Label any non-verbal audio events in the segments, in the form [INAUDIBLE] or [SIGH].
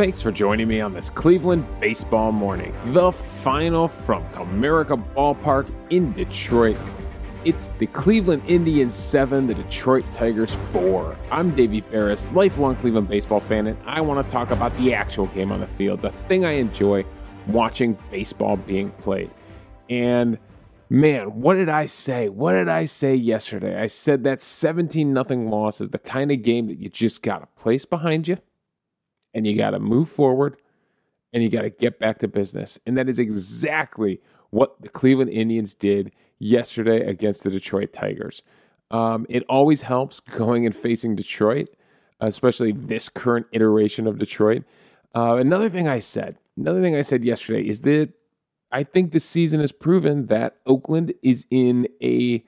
Thanks for joining me on this Cleveland baseball morning. The final from Comerica Ballpark in Detroit. It's the Cleveland Indians 7, the Detroit Tigers 4. I'm Davey Berris, lifelong Cleveland baseball fan, and I want to talk about the actual game on the field, the thing I enjoy watching baseball being played. And man, what did I say? What did I say yesterday? I said that 17 0 loss is the kind of game that you just got to place behind you and you got to move forward and you got to get back to business. And that is exactly what the Cleveland Indians did yesterday against the Detroit Tigers. Um, it always helps going and facing Detroit, especially this current iteration of Detroit. Uh, another thing I said, another thing I said yesterday is that I think the season has proven that Oakland is in a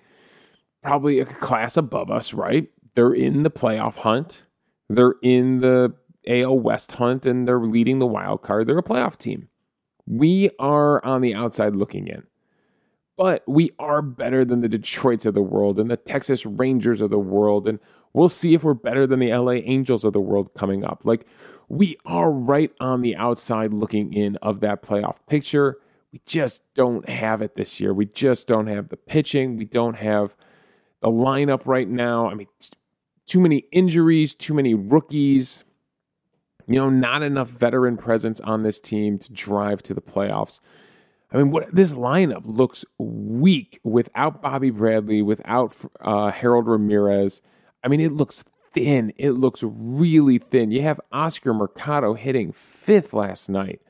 probably a class above us, right? They're in the playoff hunt. They're in the AL West hunt and they're leading the wild card. They're a playoff team. We are on the outside looking in. But we are better than the Detroits of the world and the Texas Rangers of the world. And we'll see if we're better than the LA Angels of the world coming up. Like, we are right on the outside looking in of that playoff picture. We just don't have it this year. We just don't have the pitching. We don't have the lineup right now. I mean, too many injuries, too many rookies you know, not enough veteran presence on this team to drive to the playoffs. I mean, what this lineup looks weak without Bobby Bradley, without uh, Harold Ramirez. I mean, it looks thin. It looks really thin. You have Oscar Mercado hitting fifth last night,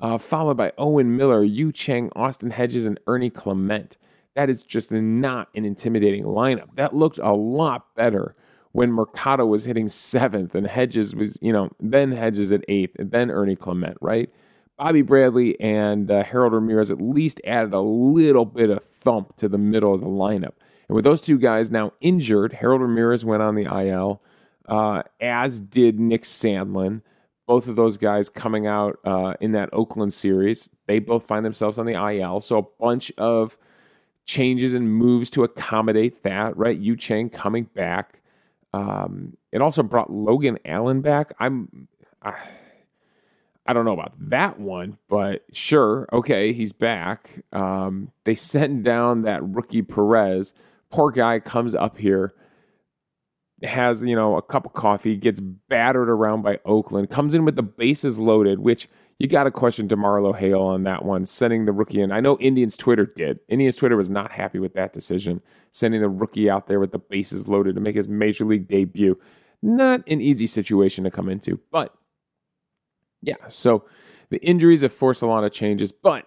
uh, followed by Owen Miller, Yu Chang, Austin Hedges, and Ernie Clement. That is just not an intimidating lineup. That looked a lot better when Mercado was hitting seventh and Hedges was, you know, then Hedges at eighth and then Ernie Clement, right? Bobby Bradley and uh, Harold Ramirez at least added a little bit of thump to the middle of the lineup. And with those two guys now injured, Harold Ramirez went on the IL, uh, as did Nick Sandlin. Both of those guys coming out uh, in that Oakland series, they both find themselves on the IL. So a bunch of changes and moves to accommodate that, right? Yu Chang coming back. Um, it also brought Logan Allen back. I'm, I, I don't know about that one, but sure, okay, he's back. Um, they sent down that rookie Perez. Poor guy comes up here, has you know a cup of coffee, gets battered around by Oakland, comes in with the bases loaded, which you got to question DeMarlo Hale on that one, sending the rookie in. I know Indians Twitter did. Indians Twitter was not happy with that decision, sending the rookie out there with the bases loaded to make his major league debut. Not an easy situation to come into, but yeah, so the injuries have forced a lot of changes, but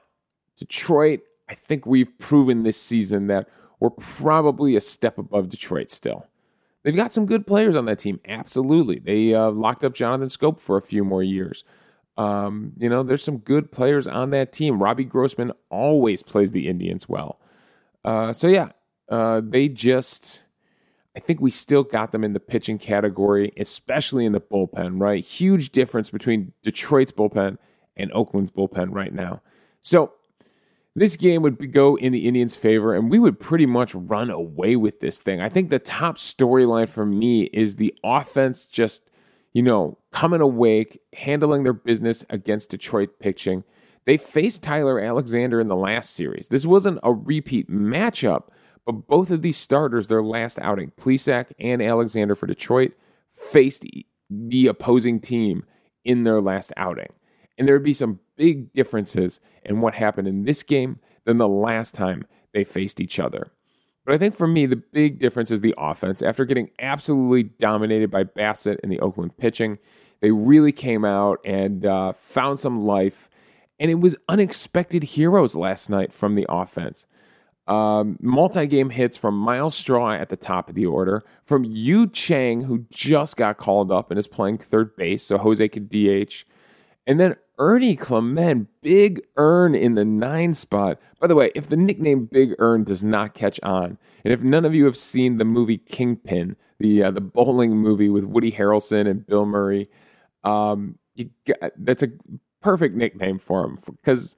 Detroit, I think we've proven this season that we're probably a step above Detroit still. They've got some good players on that team, absolutely. They uh, locked up Jonathan Schoop for a few more years. Um, you know, there's some good players on that team. Robbie Grossman always plays the Indians well. Uh, so yeah, uh, they just. I think we still got them in the pitching category, especially in the bullpen, right? Huge difference between Detroit's bullpen and Oakland's bullpen right now. So this game would go in the Indians' favor, and we would pretty much run away with this thing. I think the top storyline for me is the offense just you know, coming awake, handling their business against Detroit pitching. They faced Tyler Alexander in the last series. This wasn't a repeat matchup, but both of these starters, their last outing, Plesac and Alexander for Detroit, faced the opposing team in their last outing. And there would be some big differences in what happened in this game than the last time they faced each other. But I think for me, the big difference is the offense. After getting absolutely dominated by Bassitt and the Oakland pitching, they really came out and uh, found some life. And it was unexpected heroes last night from the offense. Um, Multi game hits from Myles Straw at the top of the order, from Yu Chang, who just got called up and is playing third base, so Jose could DH. And then Ernie Clement, Big Earn in the nine spot. By the way, if the nickname Big Earn does not catch on, and if none of you have seen the movie Kingpin, the uh, the bowling movie with Woody Harrelson and Bill Murray, um, got, that's a perfect nickname for him because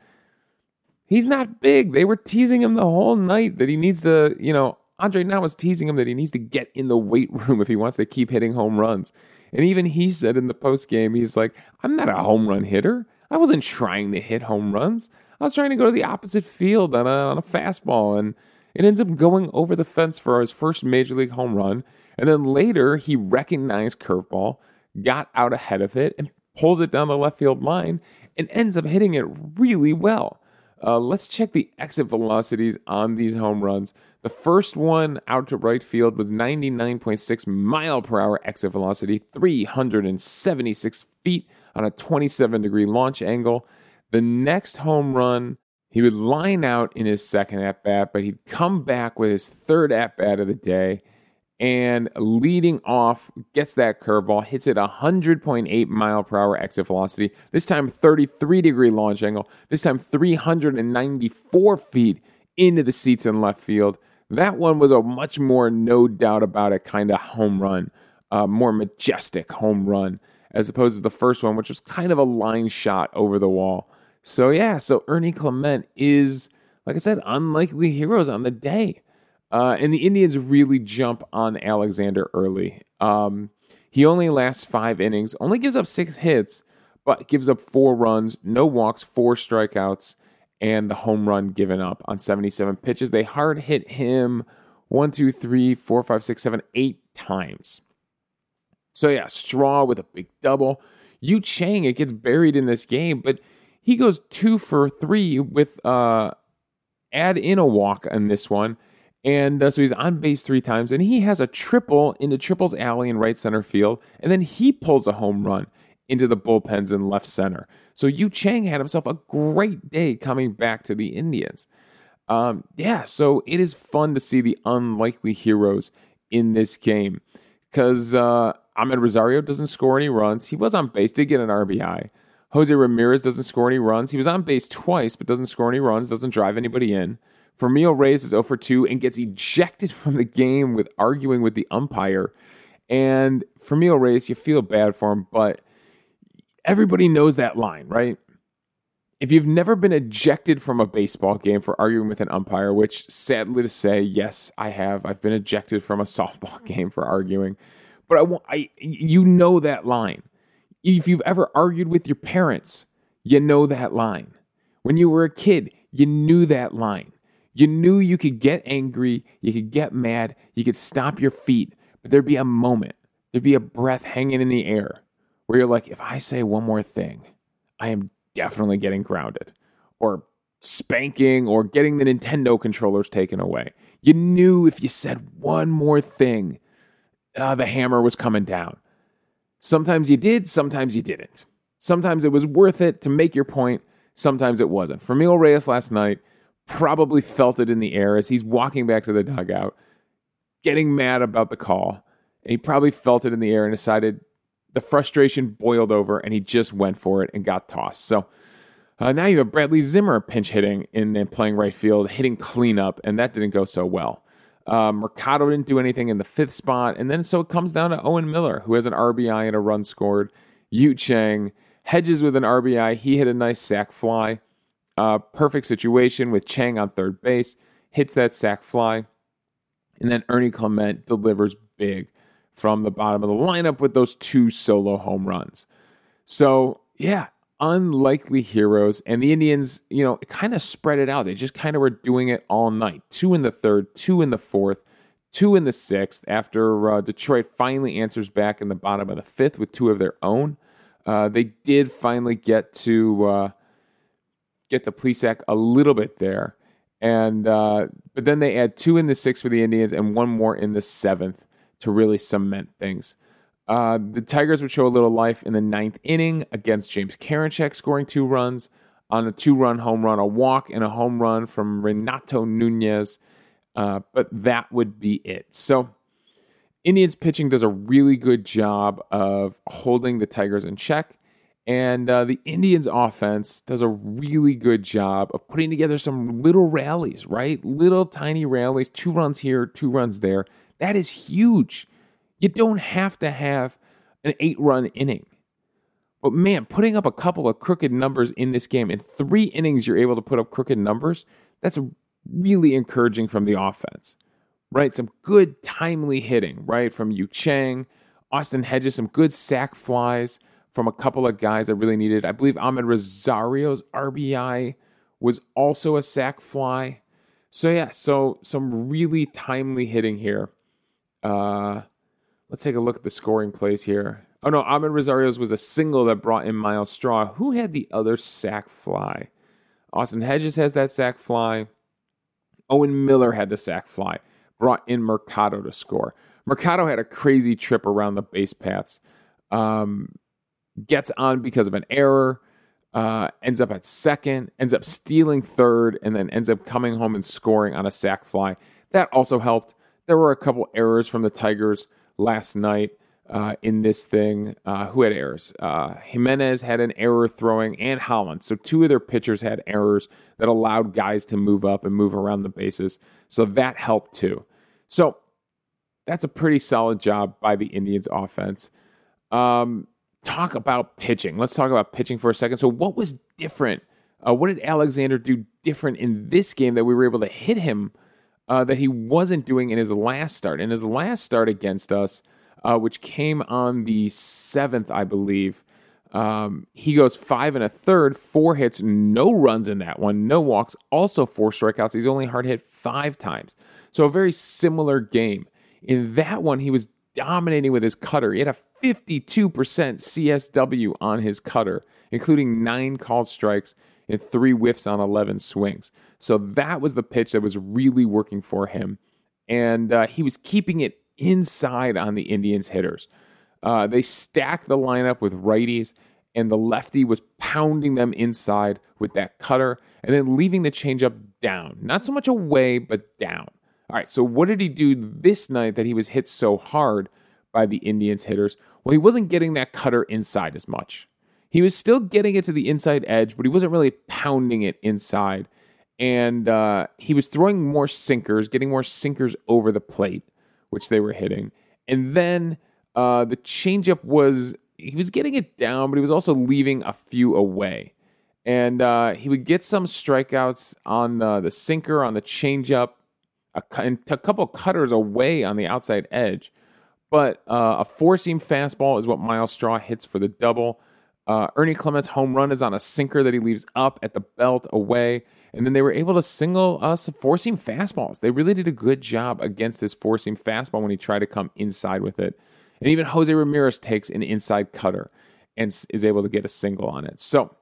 he's not big. They were teasing him the whole night that he needs to, you know, Andre now was teasing him that he needs to get in the weight room if he wants to keep hitting home runs. And even he said in the post game, he's like, I'm not a home run hitter. I wasn't trying to hit home runs. I was trying to go to the opposite field on a, on a fastball. And it ends up going over the fence for his first major league home run. And then later, he recognized curveball, got out ahead of it, and pulls it down the left field line and ends up hitting it really well. Uh, let's check the exit velocities on these home runs. The first one out to right field with 99.6 mile per hour exit velocity, 376 feet on a 27 degree launch angle. The next home run, he would line out in his second at bat, but he'd come back with his third at bat of the day and leading off gets that curveball, hits it 100.8 mile per hour exit velocity. This time 33 degree launch angle. This time 394 feet into the seats in left field. That one was a much more no doubt about it kind of home run, uh, more majestic home run as opposed to the first one, which was kind of a line shot over the wall. So yeah, so Ernie Clement is, like I said, unlikely heroes on the day. Uh, and the Indians really jump on Alexander early. Um, he only lasts five innings, only gives up six hits, but gives up four runs, no walks, four strikeouts, and the home run given up on 77 pitches. They hard hit him one, two, three, four, five, six, seven, eight times. So yeah, Straw with a big double. Yu Chang, it gets buried in this game, but he goes two for three with uh add in a walk on this one and uh, so he's on base three times, and he has a triple into triples alley in right center field, and then he pulls a home run into the bullpens in left center. So Yu Chang had himself a great day coming back to the Indians. Um, yeah, so it is fun to see the unlikely heroes in this game because uh, Amed Rosario doesn't score any runs. He was on base, did get an RBI. Jose Ramirez doesn't score any runs. He was on base twice, but doesn't score any runs, doesn't drive anybody in. Franmil Reyes is 0 for 2 and gets ejected [LAUGHS] from the game with arguing with the umpire. And Franmil Reyes, you feel bad for him, but everybody knows that line, right? If you've never been ejected from a baseball game for arguing with an umpire, which sadly to say, yes, I have. I've been ejected from a [LAUGHS] softball game for arguing, but I, I you know that line. If you've ever argued with your parents, you know that line. When you were a kid, you knew that line. You knew you could get angry, you could get mad, you could stomp your feet, but there'd be a moment, there'd be a breath hanging in the air where you're like, if I say one more thing, I am definitely getting grounded or spanking or getting the Nintendo controllers taken away. You knew if you said one more thing, uh, the hammer was coming down. Sometimes you did, sometimes you didn't. Sometimes it was worth it to make your point, sometimes it wasn't. Franmil Reyes last night, probably felt it in the air as he's walking back to the dugout, getting mad about the call. And he probably felt it in the air and decided the frustration boiled over and he just went for it and got tossed. So uh, now you have Bradley Zimmer pinch hitting and then playing right field, hitting cleanup, and that didn't go so well. Uh, Mercado didn't do anything in the fifth spot. And then so it comes down to Owen Miller, who has an RBI and a run scored. Yu Chang Hedges with an RBI. He hit a nice sac fly. Uh, perfect situation with Chang on third base, hits that sac fly, and then Ernie Clement delivers big from the bottom of the lineup with those two solo home runs. So, yeah, unlikely heroes. And the Indians, you know, kind of spread it out. They just kind of were doing it all night. Two in the third, two in the fourth, two in the sixth. After uh, Detroit finally answers back in the bottom of the fifth with two of their own, uh, they did finally get to uh, get the Plesac a little bit there. And uh, but then they add two in the sixth for the Indians and one more in the seventh to really cement things. Uh, the Tigers would show a little life in the ninth inning against James Karinchak, scoring two runs on a two-run home run, a walk, and a home run from Renato Nunez. Uh, but that would be it. So Indians pitching does a really good job of holding the Tigers in check. And uh, the Indians offense does a really good job of putting together some little rallies, right? Little tiny rallies, two runs here, two runs there. That is huge. You don't have to have an eight run inning. But man, putting up a couple of crooked numbers in this game, in three innings, you're able to put up crooked numbers. That's really encouraging from the offense, right? Some good, timely hitting, right? From Yu Chang, Austin Hedges, some good sac flies from a couple of guys that really needed. I believe Amed Rosario's RBI was also a sac fly. So yeah, so some really timely hitting here. Uh, let's take a look at the scoring plays here. Oh no, Amed Rosario's was a single that brought in Myles Straw. Who had the other sac fly? Austin Hedges has that sac fly. Owen Miller had the sac fly, brought in Mercado to score. Mercado had a crazy trip around the base paths. Um, gets on because of an error, uh, ends up at second, ends up stealing third, and then ends up coming home and scoring on a sac fly. That also helped. There were a couple errors from the Tigers last night uh, in this thing. Uh, who had errors? Uh, Jimenez had an error throwing, and Holland. So two of their pitchers had errors that allowed guys to move up and move around the bases. So that helped too. So that's a pretty solid job by the Indians offense. Um, talk about pitching. Let's talk about pitching for a second. So, what was different? Uh, what did Alexander do different in this game that we were able to hit him uh, that he wasn't doing in his last start? In his last start against us, uh, which came on the seventh, I believe. Um, he goes five and a third, four hits, no runs in that one, no walks, also four strikeouts. He's only hard hit five times. So a very similar game. In that one, he was dominating with his cutter. He had a 52% CSW on his cutter, including nine called strikes and three whiffs on 11 swings. So that was the pitch that was really working for him. And uh, he was keeping it inside on the Indians hitters. Uh, they stacked the lineup with righties, and the lefty was pounding them inside with that cutter and then leaving the changeup down. Not so much away, but down. All right, so what did he do this night that he was hit so hard by the Indians hitters? Well, he wasn't getting that cutter inside as much. He was still getting it to the inside edge, but he wasn't really pounding it inside. And uh, he was throwing more sinkers, getting more sinkers over the plate which they were hitting. And then uh, the changeup was he was getting it down, but he was also leaving a few away. And uh, he would get some strikeouts on the, the sinker, on the changeup, a, and a couple cutters away on the outside edge. But uh, a four seam fastball is what Myles Straw hits for the double. Uh, Ernie Clement's home run is on a sinker that he leaves up at the belt away. And then they were able to single us four seam fastballs. They really did a good job against this four seam fastball when he tried to come inside with it. And even Jose Ramirez takes an inside cutter and is able to get a single on it. So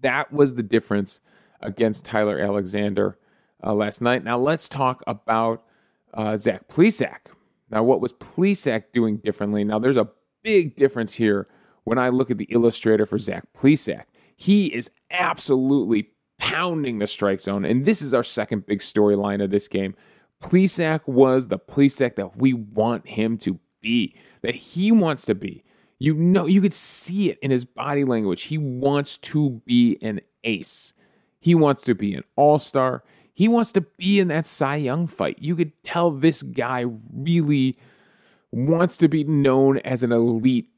that was the difference against Tyler Alexander uh, last night. Now let's talk about uh, Zach Plesac. Now, what was Plesac doing differently? Now, there's a big difference here when I look at the illustrator for Zach Plesac. He is absolutely pounding the strike zone. And this is our second big storyline of this game. Plesac was the Plesac that we want him to be, that he wants to be. You know, you could see it in his body language. He wants to be an ace. He wants to be an all star. He wants to be in that Cy Young fight. You could tell this guy really wants to be known as an elite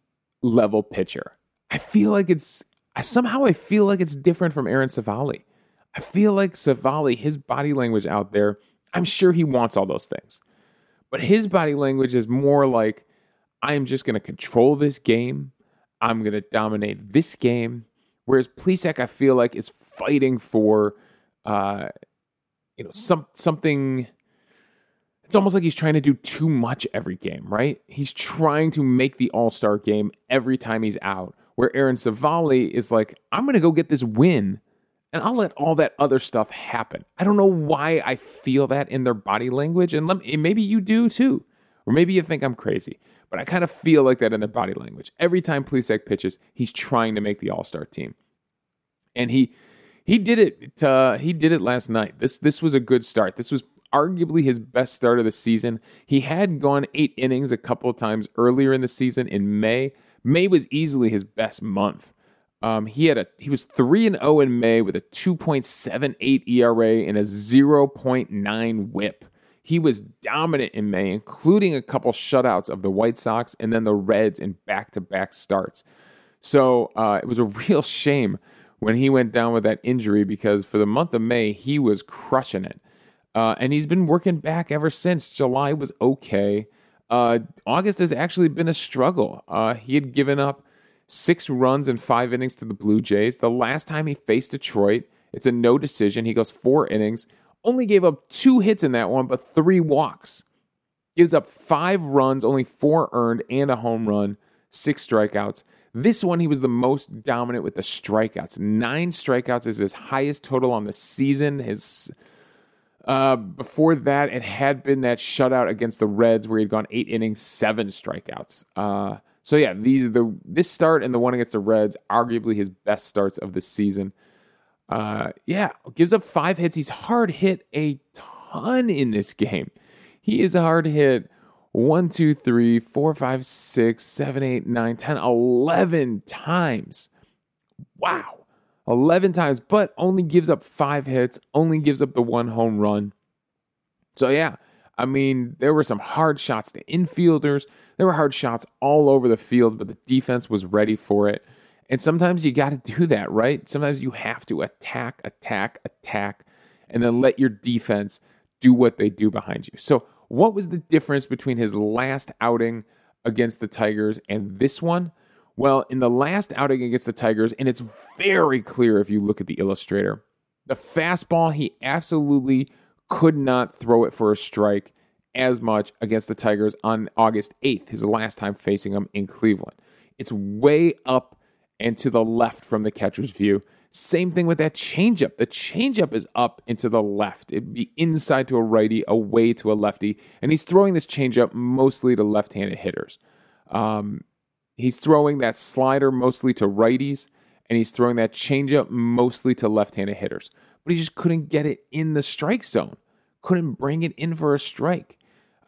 level pitcher. I feel like it's somehow I feel like it's different from Aaron Civale. I feel like Civale, his body language out there, I'm sure he wants all those things. But his body language is more like, I am just going to control this game. I'm going to dominate this game. Whereas Plesac, I feel like, is fighting for, uh, you know, some something. It's almost like he's trying to do too much every game, right? He's trying to make the All Star game every time he's out. Where Aaron Civale is like, I'm going to go get this win and I'll let all that other stuff happen. I don't know why I feel that in their body language, and me, maybe you do too, or maybe you think I'm crazy, but I kind of feel like that in their body language. Every time Plesac pitches, he's trying to make the All Star team, and he he did it. Uh, he did it last night. This this was a good start. This was arguably his best start of the season. He had gone eight innings a couple of times earlier in the season in May. May was easily his best month. Um, he had a he was three and zero oh in May with a two point seven eight ERA and a zero point nine WHIP. He was dominant in May, including a couple shutouts of the White Sox and then the Reds in back to back starts. So uh, it was a [LAUGHS] real shame when he went down with that injury because for the month of May he was crushing it, uh, and he's been working back ever since. July was okay. uh, August has actually been a struggle. Uh, he had given up six runs in five innings to the Blue Jays. The last time he faced Detroit, it's a no decision. He goes four innings, only gave up two hits in that one, but three walks. Gives up five runs, only four earned, and a home run, six strikeouts. This one, he was the most dominant with the strikeouts. Nine strikeouts is his highest total on the season. His uh, before that, it had been that shutout against the Reds where he'd gone eight innings, seven strikeouts. Uh, so yeah, these the this start and the one against the Reds, arguably his best starts of the season. Uh, yeah, gives up five hits. He's hard hit a ton in this game. He is a hard hit one, two, three, four, five, six, seven, eight, nine, ten, eleven times. Wow. 11 times, but only gives up five hits, only gives up the one home run. So, yeah, I mean, there were some hard shots to infielders. There were hard shots all over the field, but the defense was ready for it. And sometimes you got to do that, right? Sometimes you have to attack, attack, attack, and then let your defense do what they do behind you. So, what was the difference between his last outing against the Tigers and this one? Well, in the last outing against the Tigers, and it's very clear if you look at the illustrator, the fastball, he absolutely could not throw it for a strike as much against the Tigers on August 8th, his last time facing them in Cleveland. It's way up and to the left from the catcher's view. Same thing with that changeup. The changeup is up and to the left. It'd be inside to a righty, away to a lefty. And he's throwing this changeup mostly to left handed hitters. Um, He's throwing that slider mostly to righties, and he's throwing that changeup mostly to left handed hitters. But he just couldn't get it in the strike zone, couldn't bring it in for a strike.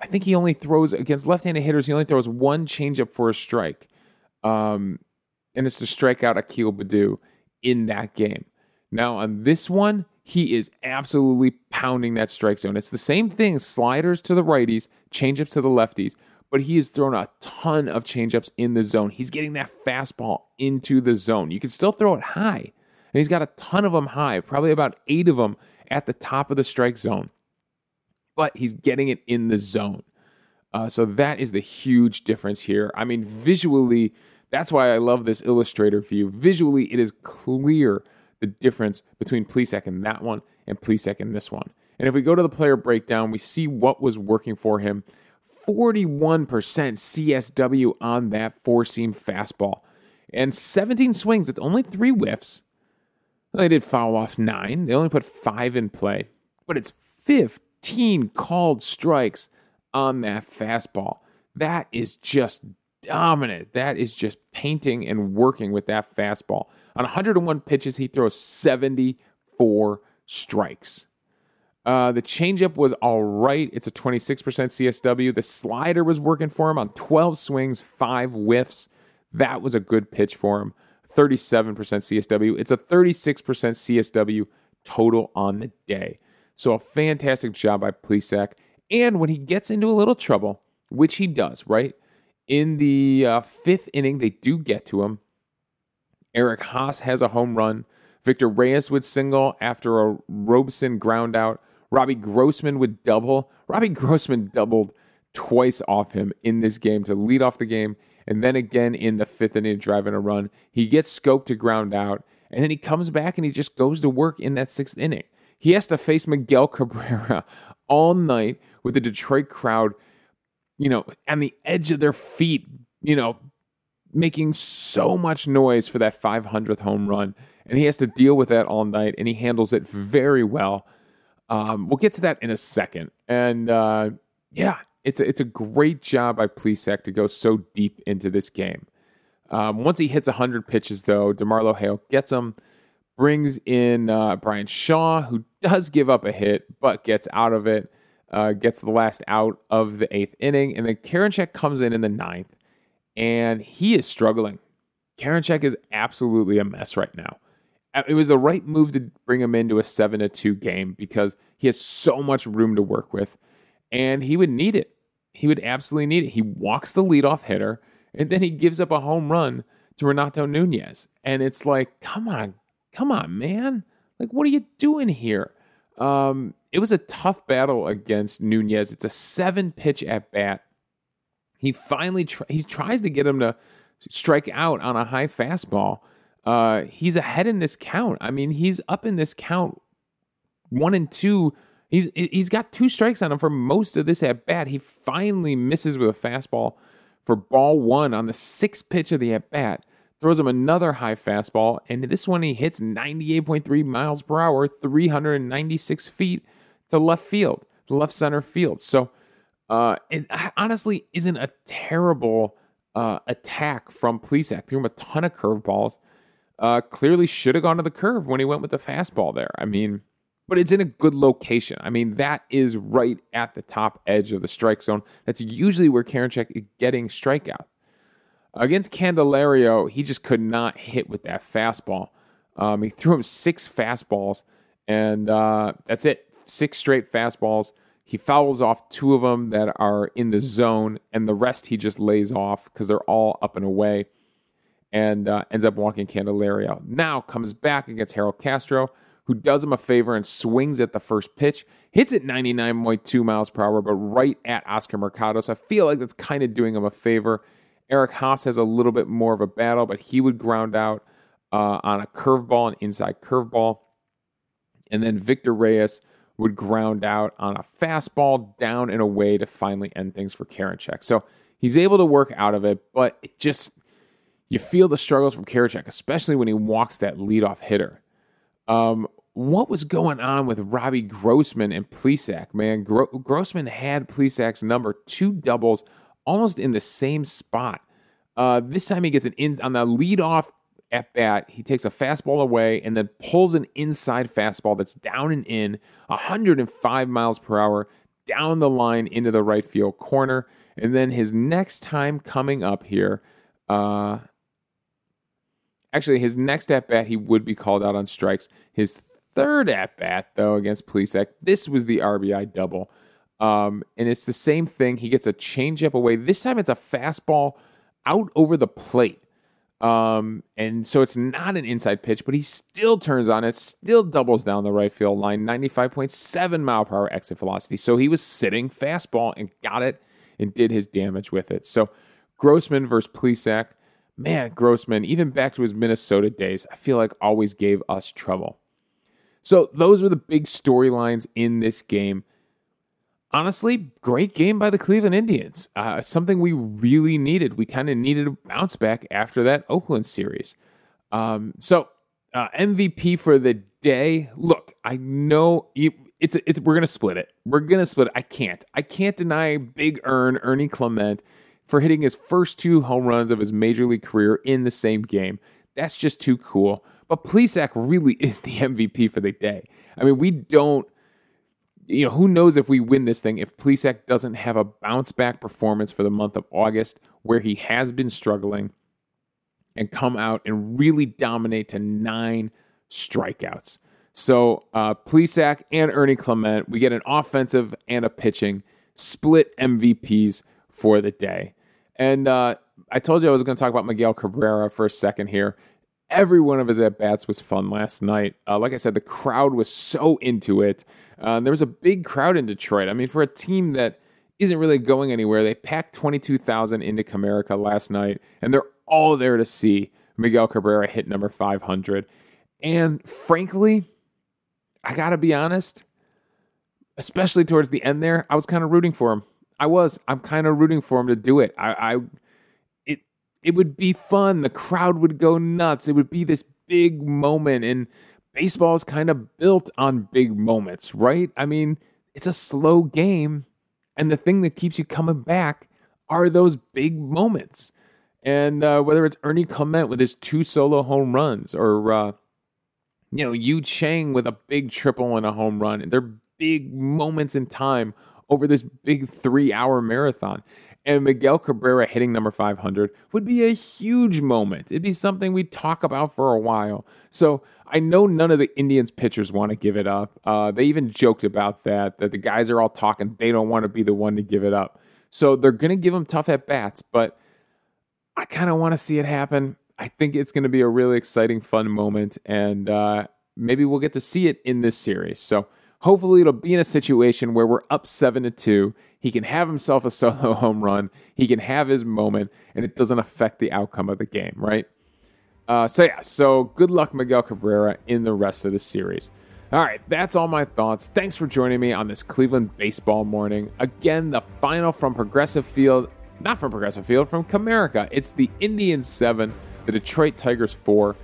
I think he only throws against left handed hitters, he only throws one changeup for a strike. Um, and it's to strike out Akil Baddoo in that game. Now, on this one, he is absolutely pounding that strike zone. It's the same thing sliders to the righties, changeups to the lefties but he has thrown a ton of changeups in the zone. He's getting that fastball into the zone. You can still throw it high, and he's got a ton of them high, probably about eight of them at the top of the strike zone. But he's getting it in the zone. Uh, so that is the huge difference here. I mean, visually, that's why I love this illustrator view. Visually, it is clear the difference between Plesac and that one and Plesac and this one. And if we go to the player breakdown, we see what was working for him 41% CSW on that four seam fastball. And 17 swings, it's only three whiffs. They did foul off nine. They only put five in play, but it's 15 called strikes on that fastball. That is just dominant. That is just painting and working with that fastball. On 101 pitches, he throws 74 strikes. Uh, the changeup was all right. It's a 26% CSW. The slider was working for him on 12 swings, five whiffs. That was a good pitch for him. 37% CSW. It's a 36% CSW total on the day. So a fantastic job by Plesac. And when he gets into a little trouble, which he does, right? In the uh, fifth inning, they do get to him. Eric Haase has a home run. Victor Reyes would single after a Robson ground out. Robbie Grossman would double. Robbie Grossman doubled twice off him in this game to lead off the game. And then again in the fifth inning, driving a run. He gets scoped to ground out. And then he comes back and he just goes to work in that sixth inning. He has to face Miguel [LAUGHS] Cabrera all night with the Detroit crowd, you know, on the edge of their feet, you know, making so much noise for that 500th home run. And he has to deal with that all night, and he handles it very well. Um, we'll get to that in a second. And uh, yeah, it's a, it's a great job by Plesac to go so deep into this game. Um, once he hits 100 pitches, though, DeMarlo Hale gets him, brings in uh, Bryan Shaw, who does give up a hit, but gets out of it, uh, gets the last out of the eighth inning. And then Karinchak comes in in the ninth, and he is struggling. Karinchak is absolutely a mess right now it was the right move to bring him into a 7 to 2 game because he has so much room to work with and he would need it. He would absolutely need it. He walks the leadoff hitter and then he gives up a home run to Renato Nunez. And it's like, come on, come on, man. Like, what are you doing here? Um, it was a tough battle against Nunez. It's a seven pitch at bat. he finally tr- he tries to get him to strike out on a high fastball. Uh, he's ahead in this count. I mean, he's up in this count one and two. He's he's got two strikes on him for most of this at bat. He finally misses with a fastball for ball one on the sixth pitch of the at bat. Throws him another high fastball, and this one he hits 98.3 miles per hour, 396 feet to left field, to left center field. So uh, it honestly isn't a terrible uh, attack from Plesac. Threw him a ton of curveballs. Uh, clearly should have gone to the curve when he went with the fastball there. I mean, but it's in a good location. I mean, that is right at the top edge of the strike zone. That's usually where Karinchak is getting strikeout. Against Candelario, he just could not hit with that fastball. Um, he threw him six fastballs, and uh, that's it. Six straight fastballs. He fouls off two of them that are in the zone, and the rest he just lays off because they're all up and away, and uh, ends up walking Candelario. Now comes back against Harold Castro who does him a favor and swings at the first pitch, hits it 99.2 miles per hour, but right at Oscar Mercado. So I feel like that's kind of doing him a favor. Eric Haase has a little bit more of a battle, but he would ground out uh, on a curveball, an inside curveball. And then Victor Reyes would ground out on a fastball down and away to finally end things for Karinchak. So he's able to work out of it, but it just, you feel the struggles from Karinchak, especially when he walks that leadoff hitter. Um, what was going on with Robbie Grossman and Plesac, man? Gro- Grossman had Plesac's number two doubles almost in the same spot. Uh, this time he gets an in on the leadoff at bat. He takes a fastball away and then pulls an inside fastball that's down and in 105 miles per hour down the line into the right field corner. And then his next time coming up here, uh, Actually, his next at bat, he would be called out on strikes. His third at bat, though, against Plesac, this was the RBI double. Um, and it's the same thing. He gets a changeup away. This time it's a fastball out over the plate. Um, and so it's not an inside pitch, but he still turns on it, still doubles down the right field line, 95.7 mile per hour exit velocity. So he was sitting fastball and got it and did his damage with it. So Grossman versus Plesac man, Grossman, even back to his Minnesota days, I feel like always gave us trouble. So those were the big storylines in this game. Honestly, great game by the Cleveland Indians. Uh, something we really needed. We kind of needed a bounce back after that Oakland series. Um, so uh, MVP for the day. Look, I know you, it's it's we're gonna split it. We're gonna split it. I can't. I can't deny Big Earn Ernie Clement for hitting his first two home runs of his major league career in the same game. That's just too cool. But Plesac really [LAUGHS] is the MVP for the day. I mean, we don't, you know, who knows if we win this thing if Plesac doesn't have a bounce back performance for the month of August where he has been struggling and come out and really dominate to nine strikeouts. So uh, Plesac and Ernie Clement, we get an offensive and a pitching split MVPs for the day. And uh, I told you I was going to talk about Miguel Cabrera for a second here. Every one of his at bats was fun last night. Uh, like I said, the crowd was so into it. Uh, there was a big crowd in Detroit. I mean, for a team that isn't really going anywhere, they packed 22,000 into Comerica last night, and they're all there to see Miguel Cabrera hit number 500. And frankly, I got to be honest, especially towards the end there, I was kind of rooting for him. I was. I'm kind of rooting for him to do it. I, I, it, it would be fun. The crowd would go nuts. It would be this big moment, and baseball is kind of built on big moments, right? I mean, it's a slow game, and the thing that keeps you coming back are those big moments. And uh, whether it's Ernie Clement with his two solo home runs, or uh, you know Yu Chang with a big triple and a home run, they're big moments in time over this big three hour marathon. And Miguel Cabrera hitting number 500 would be a huge moment. It'd be something we'd talk about for a while. So I know none of the Indians pitchers want to give it up. Uh, they even joked about that, that the guys are all talking. They don't want to be the one to give it up. So they're going to give him tough at bats, but I kind of want to see it happen. I think it's going to be a really exciting, fun moment. And uh, maybe we'll get to see it in this series. So Hopefully, it'll be in a situation where we're up seven to two. He can have himself a [LAUGHS] solo home run. He can have his moment, and it doesn't affect the outcome of the game, right? Uh, so yeah, so good luck, Miguel Cabrera, in the rest of the series. All right, that's all my thoughts. Thanks for joining me on this Cleveland baseball morning. Again, the final from Progressive Field, not from Progressive Field, from Comerica. It's the Indians 7, the Detroit Tigers 4.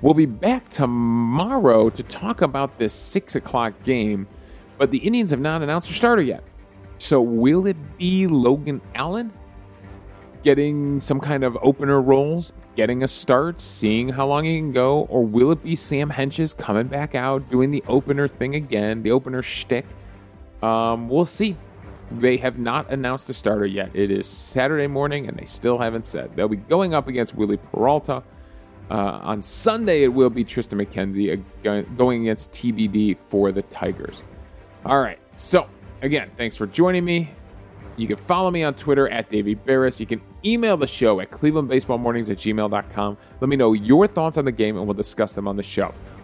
We'll be back tomorrow to talk about this 6 o'clock game, but the Indians have not announced their starter yet. So will it be Logan Allen getting some kind of opener roles, getting a start, seeing how long he can go, or will it be Sam Hentges coming back out, doing the opener thing again, the opener shtick? Um, we'll see. They have not announced a starter yet. It is Saturday morning, and they still haven't said. They'll be going up against Wily Peralta. Uh, on Sunday, it will be Triston McKenzie going against TBD for the Tigers. All right. So, again, thanks for joining me. You can follow me on Twitter at Davey Berris. You can email the show at clevelandbaseballmornings at gmail.com. Let me know your thoughts on the game and we'll discuss them on the show.